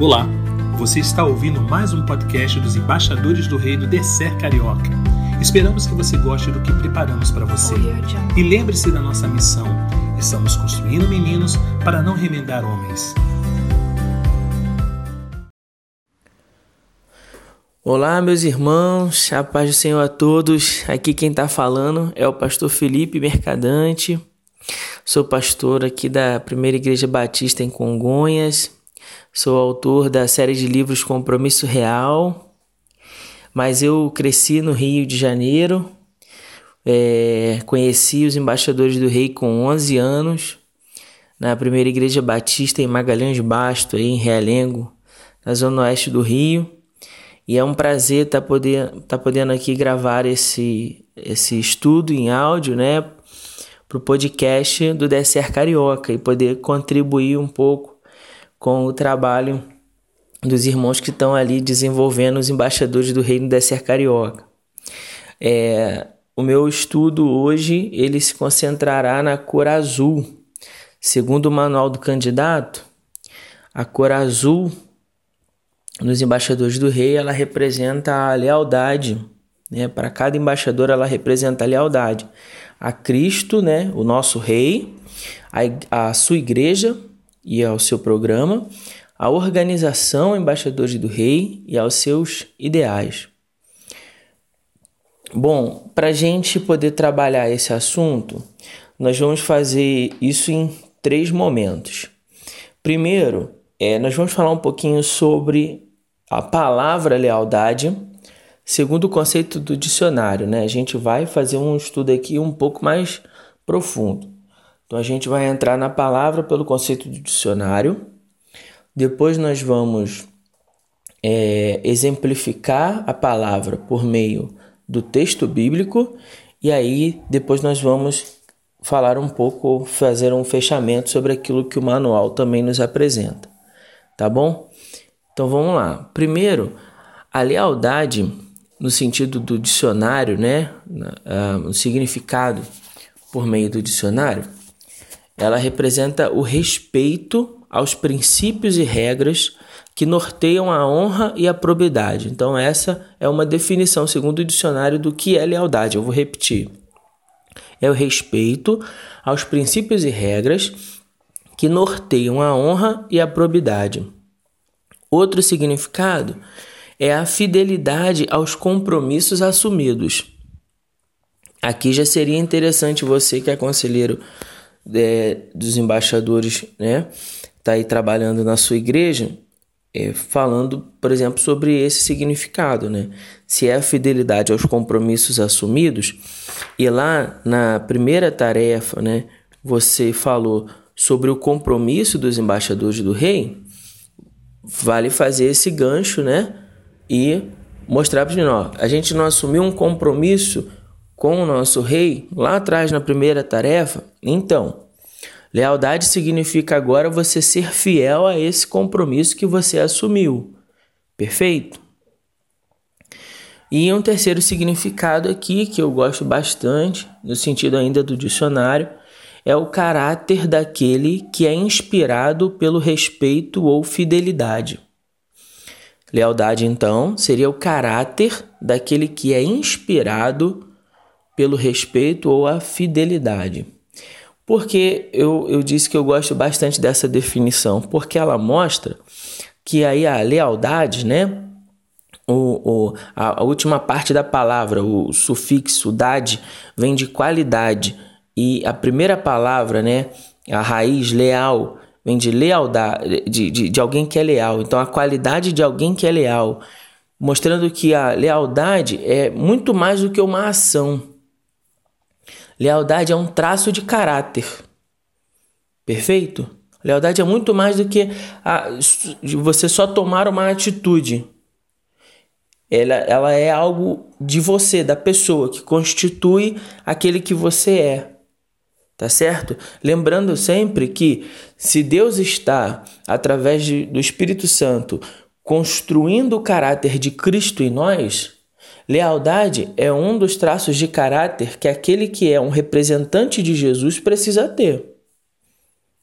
Olá, você está ouvindo mais um podcast dos Embaixadores do Reino Descer Carioca. Esperamos que você goste do que preparamos para você. E lembre-se da nossa missão: estamos construindo meninos para não remendar homens. Olá, meus irmãos, a paz do Senhor a todos. Aqui quem está falando é o pastor Felipe Mercadante. Sou pastor aqui da Primeira Igreja Batista em Congonhas. Sou autor da série de livros Compromisso Real, mas eu cresci no Rio de Janeiro, é, conheci os embaixadores do rei com 11 anos, na primeira igreja batista em Magalhães Basto, aí em Realengo, na zona oeste do Rio. E é um prazer estar tá poder, tá podendo aqui gravar esse, esse estudo em áudio, né, para o podcast do Descer Carioca e poder contribuir um pouco com o trabalho dos irmãos que estão ali desenvolvendo os embaixadores do reino da Ser Carioca. É, o meu estudo hoje ele se concentrará na cor azul. Segundo o manual do candidato, a cor azul nos embaixadores do rei ela representa a lealdade. Né? Para cada embaixador ela representa a lealdade a Cristo, né? o nosso rei, a, a sua igreja e ao seu programa, à organização Embaixadores do Rei e aos seus ideais. Bom, para a gente poder trabalhar esse assunto, nós vamos fazer isso em três momentos. Primeiro, é, nós vamos falar um pouquinho sobre a palavra lealdade, segundo o conceito do dicionário, né? A gente vai fazer um estudo aqui um pouco mais profundo. Então a gente vai entrar na palavra pelo conceito do dicionário. Depois nós vamos é, exemplificar a palavra por meio do texto bíblico e aí depois nós vamos falar um pouco, fazer um fechamento sobre aquilo que o manual também nos apresenta, tá bom? Então vamos lá. Primeiro, a lealdade no sentido do dicionário, né, no significado por meio do dicionário, ela representa o respeito aos princípios e regras que norteiam a honra e a probidade. Então, essa é uma definição, segundo o dicionário, do que é lealdade. Eu vou repetir: é o respeito aos princípios e regras que norteiam a honra e a probidade. Outro significado é a fidelidade aos compromissos assumidos. Aqui já seria interessante você que é conselheiro é, dos embaixadores, né, tá aí trabalhando na sua igreja, é, falando, por exemplo, sobre esse significado, né? Se é a fidelidade aos compromissos assumidos, e lá na primeira tarefa, né, você falou sobre o compromisso dos embaixadores do rei, vale fazer esse gancho, né? E mostrar para nós, a gente não assumiu um compromisso com o nosso rei lá atrás na primeira tarefa? Então, lealdade significa agora você ser fiel a esse compromisso que você assumiu. Perfeito? E um terceiro significado aqui que eu gosto bastante, no sentido ainda do dicionário, é o caráter daquele que é inspirado pelo respeito ou fidelidade. Lealdade, então, seria o caráter daquele que é inspirado pelo respeito ou a fidelidade. Porque eu, eu disse que eu gosto bastante dessa definição, porque ela mostra que aí a lealdade, né? O, o, a, a última parte da palavra, o sufixo dade, vem de qualidade. E a primeira palavra, né? A raiz leal, vem de lealdade, de, de, de alguém que é leal. Então, a qualidade de alguém que é leal, mostrando que a lealdade é muito mais do que uma ação. Lealdade é um traço de caráter. Perfeito? Lealdade é muito mais do que a, você só tomar uma atitude. Ela, ela é algo de você, da pessoa, que constitui aquele que você é. Tá certo? Lembrando sempre que se Deus está, através de, do Espírito Santo, construindo o caráter de Cristo em nós, Lealdade é um dos traços de caráter que aquele que é um representante de Jesus precisa ter.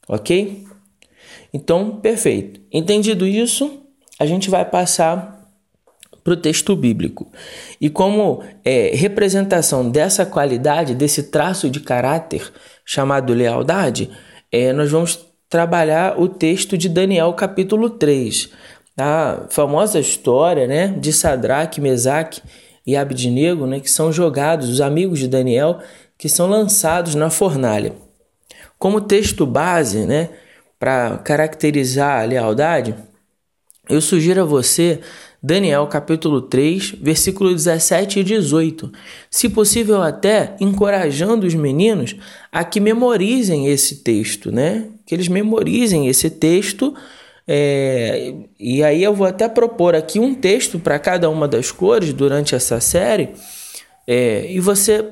Ok? Então, perfeito. Entendido isso, a gente vai passar para o texto bíblico. E como é, representação dessa qualidade, desse traço de caráter chamado lealdade, é, nós vamos trabalhar o texto de Daniel capítulo 3. A famosa história né, de Sadraque, Mesaque e Abidnego, né, que são jogados, os amigos de Daniel, que são lançados na fornalha. Como texto base, né, para caracterizar a lealdade, eu sugiro a você Daniel capítulo 3, versículo 17 e 18. Se possível até encorajando os meninos a que memorizem esse texto, né? Que eles memorizem esse texto. É, e aí eu vou até propor aqui um texto para cada uma das cores durante essa série. É, e você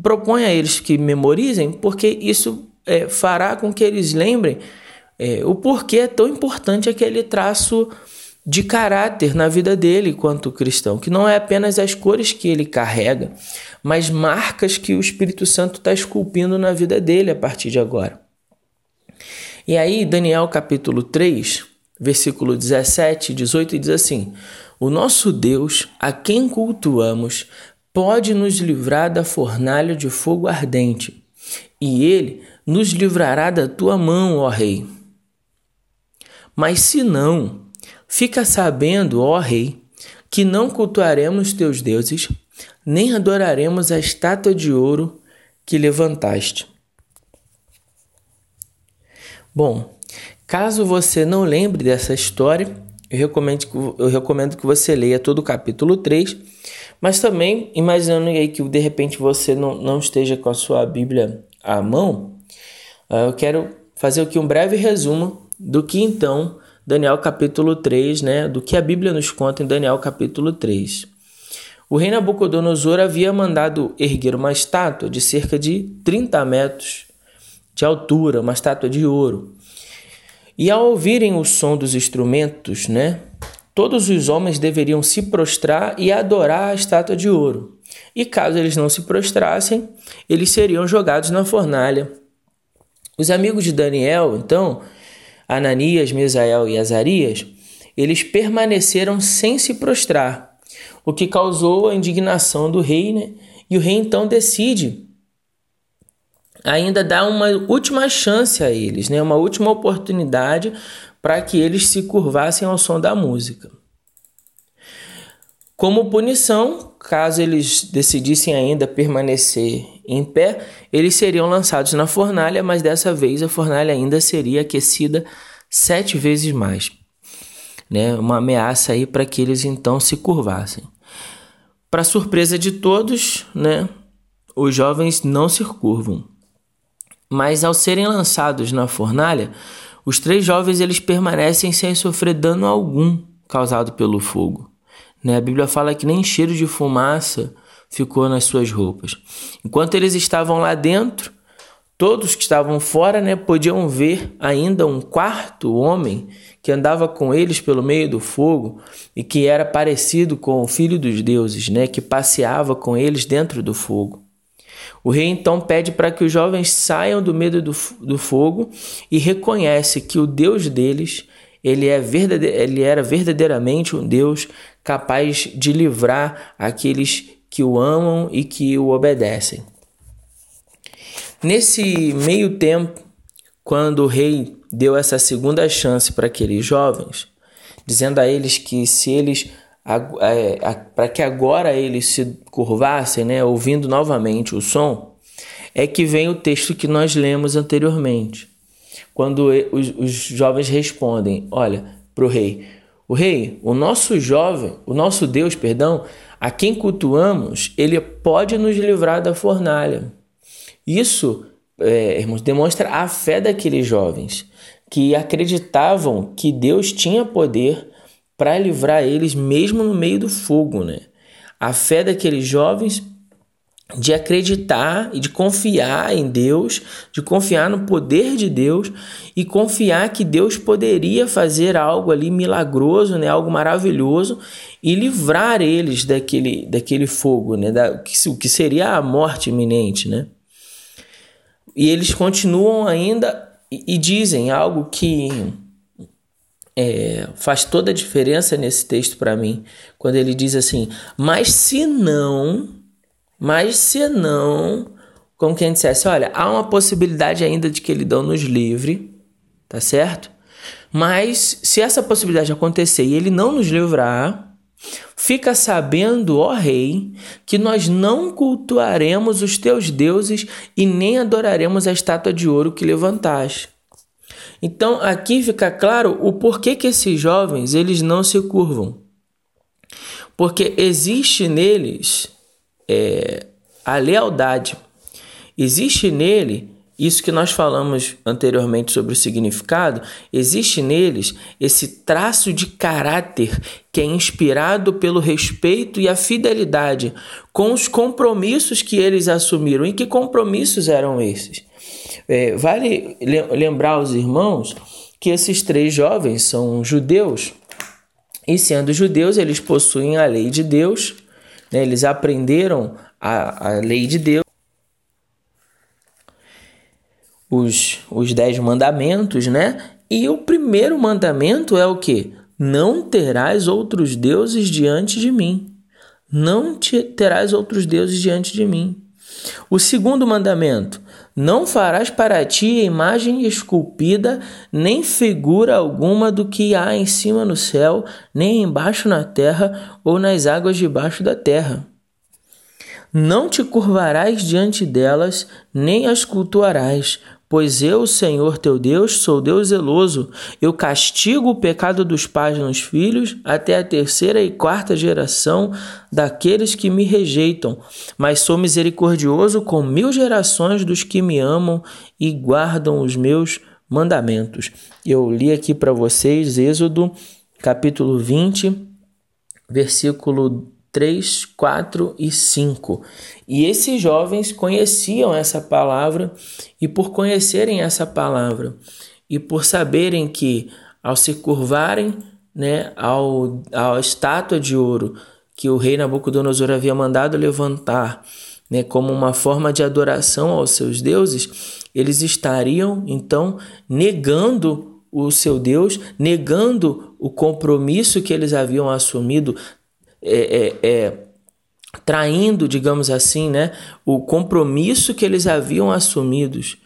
propõe a eles que memorizem, porque isso é, fará com que eles lembrem é, o porquê é tão importante aquele traço de caráter na vida dele quanto cristão, que não é apenas as cores que ele carrega, mas marcas que o Espírito Santo está esculpindo na vida dele a partir de agora. E aí, Daniel capítulo 3, versículo 17 e 18 diz assim: O nosso Deus, a quem cultuamos, pode nos livrar da fornalha de fogo ardente, e ele nos livrará da tua mão, ó Rei. Mas se não, Fica sabendo, ó Rei, que não cultuaremos teus deuses, nem adoraremos a estátua de ouro que levantaste. Bom, caso você não lembre dessa história, eu recomendo, que, eu recomendo que você leia todo o capítulo 3, mas também, imaginando aí que de repente você não, não esteja com a sua Bíblia à mão, ah, eu quero fazer aqui um breve resumo do que então Daniel capítulo 3, né, do que a Bíblia nos conta em Daniel capítulo 3. O rei Nabucodonosor havia mandado erguer uma estátua de cerca de 30 metros de altura, uma estátua de ouro. E ao ouvirem o som dos instrumentos, né, todos os homens deveriam se prostrar e adorar a estátua de ouro. E caso eles não se prostrassem, eles seriam jogados na fornalha. Os amigos de Daniel, então, Ananias, Misael e Azarias, eles permaneceram sem se prostrar, o que causou a indignação do rei, né? E o rei então decide ainda dar uma última chance a eles, né? Uma última oportunidade para que eles se curvassem ao som da música. Como punição, caso eles decidissem ainda permanecer em pé, eles seriam lançados na fornalha, mas dessa vez a fornalha ainda seria aquecida sete vezes mais. Né? Uma ameaça aí para que eles então se curvassem. Para surpresa de todos, né? os jovens não se curvam. Mas ao serem lançados na fornalha, os três jovens eles permanecem sem sofrer dano algum causado pelo fogo. Né? A Bíblia fala que nem cheiro de fumaça ficou nas suas roupas. Enquanto eles estavam lá dentro, todos que estavam fora né, podiam ver ainda um quarto homem que andava com eles pelo meio do fogo e que era parecido com o filho dos deuses, né, que passeava com eles dentro do fogo. O rei então pede para que os jovens saiam do medo do, do fogo e reconhece que o Deus deles ele, é verdade... ele era verdadeiramente um Deus capaz de livrar aqueles que o amam e que o obedecem. Nesse meio tempo, quando o rei deu essa segunda chance para aqueles jovens, dizendo a eles que se eles para que agora eles se curvassem, né, ouvindo novamente o som, é que vem o texto que nós lemos anteriormente quando os, os jovens respondem, olha, para o rei, o rei, o nosso jovem, o nosso Deus, perdão, a quem cultuamos, ele pode nos livrar da fornalha. Isso, é, irmãos, demonstra a fé daqueles jovens que acreditavam que Deus tinha poder para livrar eles mesmo no meio do fogo, né? A fé daqueles jovens de acreditar e de confiar em Deus, de confiar no poder de Deus e confiar que Deus poderia fazer algo ali milagroso, né, algo maravilhoso e livrar eles daquele, daquele fogo, né, da, o que seria a morte iminente, né? E eles continuam ainda e, e dizem algo que é, faz toda a diferença nesse texto para mim, quando ele diz assim: Mas se não, mas se não, como quem dissesse, olha, há uma possibilidade ainda de que ele não nos livre, tá certo? Mas se essa possibilidade acontecer e ele não nos livrar, Fica sabendo, ó Rei, que nós não cultuaremos os teus deuses e nem adoraremos a estátua de ouro que levantaste. Então aqui fica claro o porquê que esses jovens eles não se curvam. Porque existe neles é, a lealdade, existe nele isso que nós falamos anteriormente sobre o significado, existe neles esse traço de caráter que é inspirado pelo respeito e a fidelidade com os compromissos que eles assumiram. E que compromissos eram esses? É, vale lembrar aos irmãos que esses três jovens são judeus, e sendo judeus, eles possuem a lei de Deus, né? eles aprenderam a, a lei de Deus os, os dez mandamentos, né? E o primeiro mandamento é o que? Não terás outros deuses diante de mim. Não te terás outros deuses diante de mim. O segundo mandamento: não farás para ti imagem esculpida, nem figura alguma do que há em cima no céu, nem embaixo na terra, ou nas águas debaixo da terra. Não te curvarás diante delas, nem as cultuarás, Pois eu, Senhor teu Deus, sou Deus zeloso. Eu castigo o pecado dos pais nos filhos até a terceira e quarta geração daqueles que me rejeitam. Mas sou misericordioso com mil gerações dos que me amam e guardam os meus mandamentos. Eu li aqui para vocês Êxodo, capítulo 20, versículo 3, 4 e 5. E esses jovens conheciam essa palavra, e por conhecerem essa palavra, e por saberem que ao se curvarem né, ao, à estátua de ouro que o rei Nabucodonosor havia mandado levantar, né, como uma forma de adoração aos seus deuses, eles estariam então negando o seu Deus, negando o compromisso que eles haviam assumido é, é, é, traindo, digamos assim, né, o compromisso que eles haviam assumidos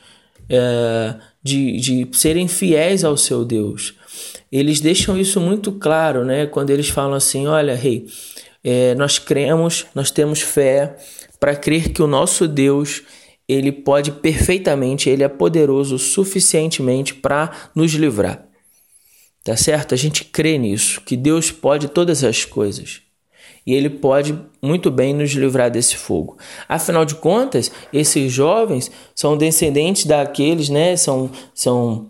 é, de, de serem fiéis ao seu Deus. Eles deixam isso muito claro, né, quando eles falam assim: olha, rei, é, nós cremos, nós temos fé para crer que o nosso Deus ele pode perfeitamente, ele é poderoso suficientemente para nos livrar. Tá certo? A gente crê nisso, que Deus pode todas as coisas e ele pode muito bem nos livrar desse fogo. Afinal de contas, esses jovens são descendentes daqueles, né? São, são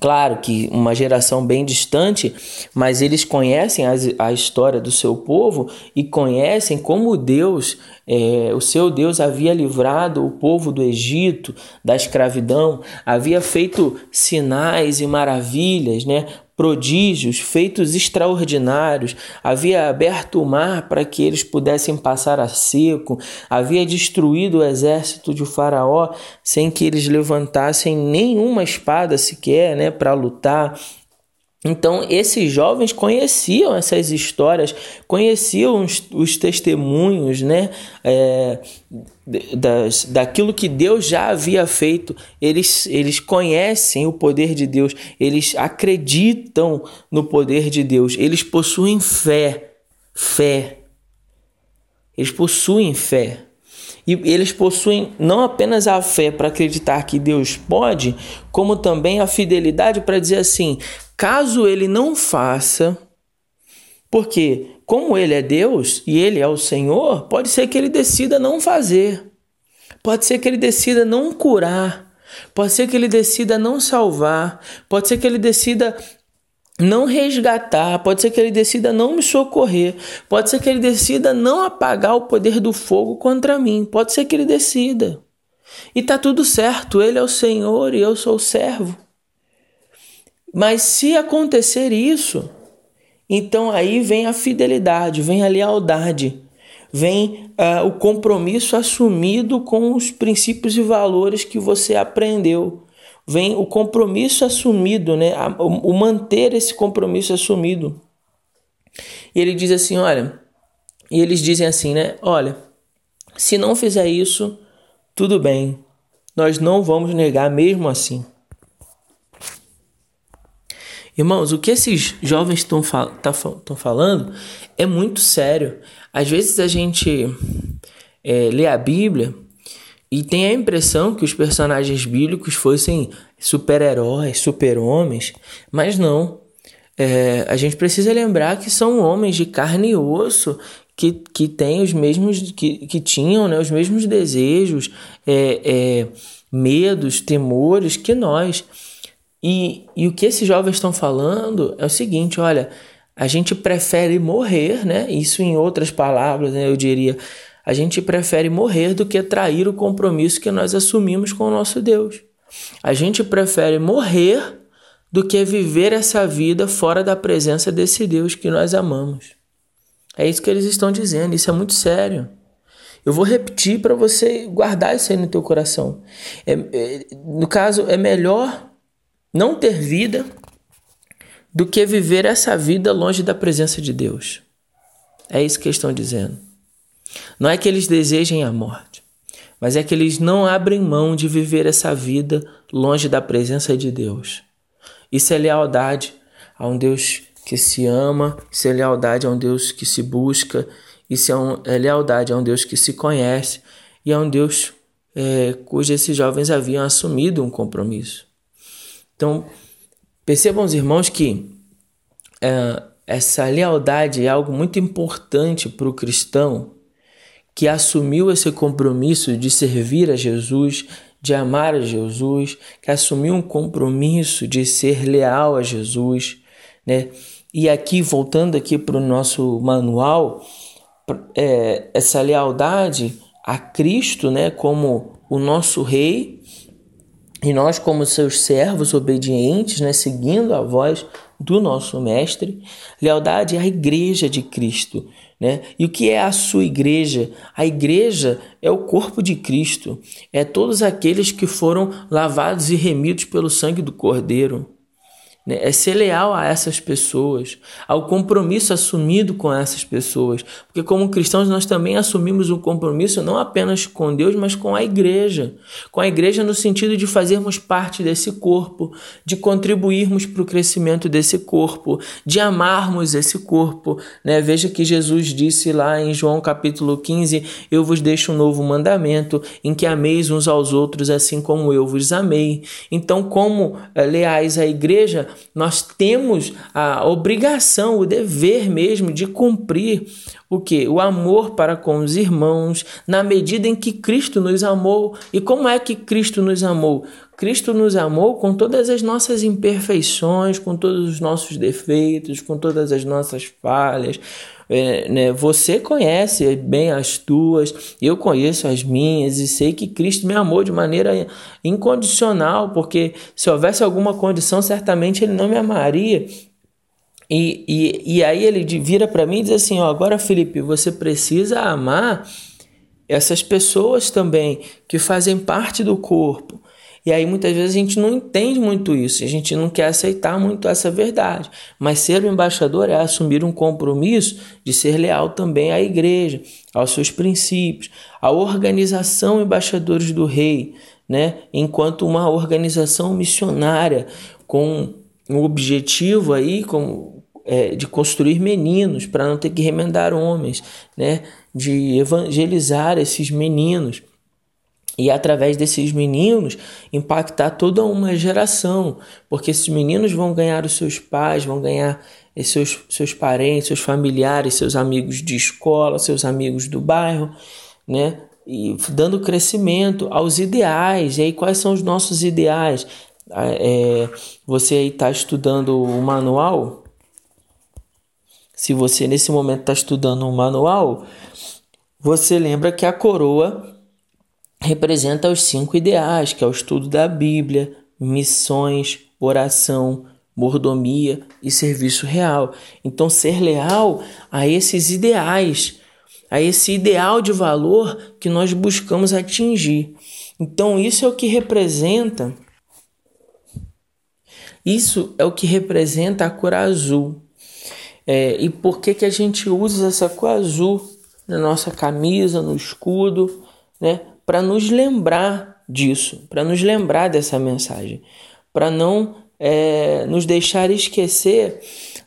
Claro que uma geração bem distante, mas eles conhecem a, a história do seu povo e conhecem como Deus, é, o seu Deus, havia livrado o povo do Egito da escravidão, havia feito sinais e maravilhas, né, prodígios, feitos extraordinários, havia aberto o mar para que eles pudessem passar a seco, havia destruído o exército de Faraó sem que eles levantassem nenhuma espada sequer né, para lutar. Então, esses jovens conheciam essas histórias, conheciam os, os testemunhos, né? É, das, daquilo que Deus já havia feito. Eles, eles conhecem o poder de Deus, eles acreditam no poder de Deus, eles possuem fé. Fé. Eles possuem fé. E eles possuem não apenas a fé para acreditar que Deus pode, como também a fidelidade para dizer assim: caso ele não faça, porque como ele é Deus e ele é o Senhor, pode ser que ele decida não fazer. Pode ser que ele decida não curar. Pode ser que ele decida não salvar. Pode ser que ele decida não resgatar, pode ser que ele decida não me socorrer, pode ser que ele decida não apagar o poder do fogo contra mim, pode ser que ele decida. E tá tudo certo, ele é o Senhor e eu sou o servo. Mas se acontecer isso, então aí vem a fidelidade, vem a lealdade, vem uh, o compromisso assumido com os princípios e valores que você aprendeu vem o compromisso assumido, né? o manter esse compromisso assumido. E ele diz assim: olha, e eles dizem assim, né? Olha, se não fizer isso, tudo bem, nós não vamos negar mesmo assim. Irmãos, o que esses jovens estão tá, falando é muito sério. Às vezes a gente é, lê a Bíblia e tem a impressão que os personagens bíblicos fossem super-heróis, super-homens, mas não. É, a gente precisa lembrar que são homens de carne e osso que, que têm os mesmos que, que tinham né, os mesmos desejos, é, é, medos, temores que nós. E, e o que esses jovens estão falando é o seguinte: olha, a gente prefere morrer, né? Isso em outras palavras, né, eu diria, a gente prefere morrer do que trair o compromisso que nós assumimos com o nosso Deus. A gente prefere morrer do que viver essa vida fora da presença desse Deus que nós amamos. É isso que eles estão dizendo, isso é muito sério. Eu vou repetir para você guardar isso aí no teu coração. É, é, no caso, é melhor não ter vida do que viver essa vida longe da presença de Deus. É isso que eles estão dizendo. Não é que eles desejem a morte, mas é que eles não abrem mão de viver essa vida longe da presença de Deus. Isso é lealdade a um Deus que se ama, isso é lealdade a um Deus que se busca, isso é, um, é lealdade a um Deus que se conhece e a um Deus é, cujo esses jovens haviam assumido um compromisso. Então, percebam os irmãos que é, essa lealdade é algo muito importante para o cristão que assumiu esse compromisso de servir a Jesus, de amar a Jesus, que assumiu um compromisso de ser leal a Jesus, né? E aqui, voltando aqui para o nosso manual, é, essa lealdade a Cristo, né, como o nosso Rei, e nós, como seus servos obedientes, né, seguindo a voz do nosso Mestre, lealdade à Igreja de Cristo. Né? E o que é a sua igreja? A igreja é o corpo de Cristo, é todos aqueles que foram lavados e remidos pelo sangue do Cordeiro né? é ser leal a essas pessoas, ao compromisso assumido com essas pessoas. Porque, como cristãos, nós também assumimos um compromisso não apenas com Deus, mas com a igreja. Com a igreja, no sentido de fazermos parte desse corpo, de contribuirmos para o crescimento desse corpo, de amarmos esse corpo. Né? Veja que Jesus disse lá em João capítulo 15: Eu vos deixo um novo mandamento, em que ameis uns aos outros, assim como eu vos amei. Então, como é, leais à igreja, nós temos a obrigação, o dever mesmo de cumprir o que? O amor para com os irmãos, na medida em que Cristo nos amou. E como é que Cristo nos amou? Cristo nos amou com todas as nossas imperfeições, com todos os nossos defeitos, com todas as nossas falhas. É, né? Você conhece bem as tuas, eu conheço as minhas e sei que Cristo me amou de maneira incondicional, porque se houvesse alguma condição, certamente Ele não me amaria. E, e, e aí ele vira para mim e diz assim: ó, agora Felipe, você precisa amar essas pessoas também que fazem parte do corpo. E aí muitas vezes a gente não entende muito isso, a gente não quer aceitar muito essa verdade. Mas ser um embaixador é assumir um compromisso de ser leal também à igreja, aos seus princípios, à organização Embaixadores do Rei, né? enquanto uma organização missionária com um objetivo aí, como é, de construir meninos para não ter que remendar homens, né? de evangelizar esses meninos e através desses meninos impactar toda uma geração, porque esses meninos vão ganhar os seus pais, vão ganhar seus, seus parentes, seus familiares, seus amigos de escola, seus amigos do bairro, né? E dando crescimento aos ideais. E aí, quais são os nossos ideais? Ah, é, você aí está estudando o manual se você nesse momento está estudando um manual, você lembra que a coroa representa os cinco ideais, que é o estudo da Bíblia, missões, oração, mordomia e serviço real. Então, ser leal a esses ideais, a esse ideal de valor que nós buscamos atingir. Então, isso é o que representa Isso é o que representa a cor azul. É, e por que, que a gente usa essa cor azul na nossa camisa, no escudo, né? Para nos lembrar disso, para nos lembrar dessa mensagem, para não é, nos deixar esquecer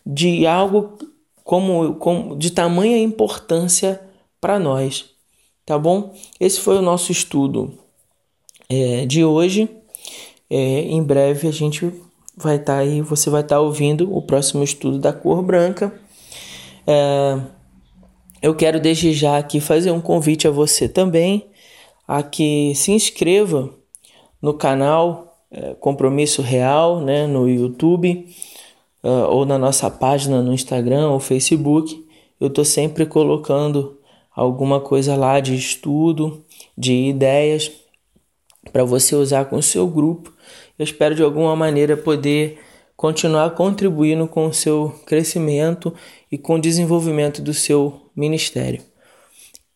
de algo como, como de tamanha importância para nós, tá bom? Esse foi o nosso estudo é, de hoje. É, em breve a gente vai estar tá aí, você vai estar tá ouvindo o próximo estudo da cor branca. É, eu quero desde já aqui fazer um convite a você também a que se inscreva no canal é, Compromisso Real, né, no YouTube uh, ou na nossa página no Instagram ou Facebook. Eu estou sempre colocando alguma coisa lá de estudo, de ideias para você usar com o seu grupo. Eu espero de alguma maneira poder continuar contribuindo com o seu crescimento e com o desenvolvimento do seu ministério.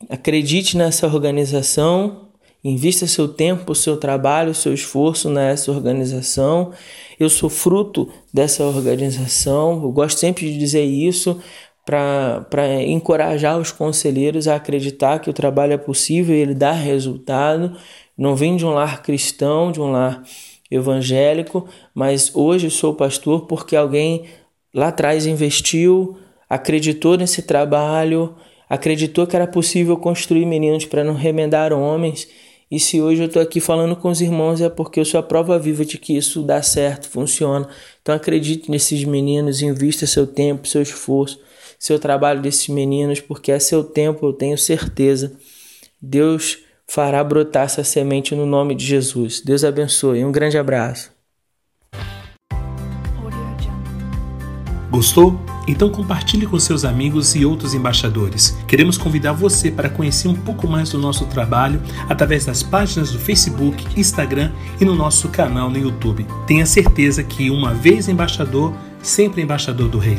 Acredite nessa organização, invista seu tempo, seu trabalho, seu esforço nessa organização. Eu sou fruto dessa organização, eu gosto sempre de dizer isso para encorajar os conselheiros a acreditar que o trabalho é possível e ele dá resultado. Não vim de um lar cristão, de um lar evangélico, mas hoje sou pastor porque alguém lá atrás investiu, acreditou nesse trabalho, acreditou que era possível construir meninos para não remendar homens. E se hoje eu estou aqui falando com os irmãos é porque eu sou a prova viva de que isso dá certo, funciona. Então acredite nesses meninos, invista seu tempo, seu esforço, seu trabalho desses meninos, porque é seu tempo, eu tenho certeza. Deus fará brotar essa semente no nome de Jesus. Deus abençoe. Um grande abraço. Gostou? Então compartilhe com seus amigos e outros embaixadores. Queremos convidar você para conhecer um pouco mais do nosso trabalho através das páginas do Facebook, Instagram e no nosso canal no YouTube. Tenha certeza que uma vez embaixador, sempre embaixador do Rei.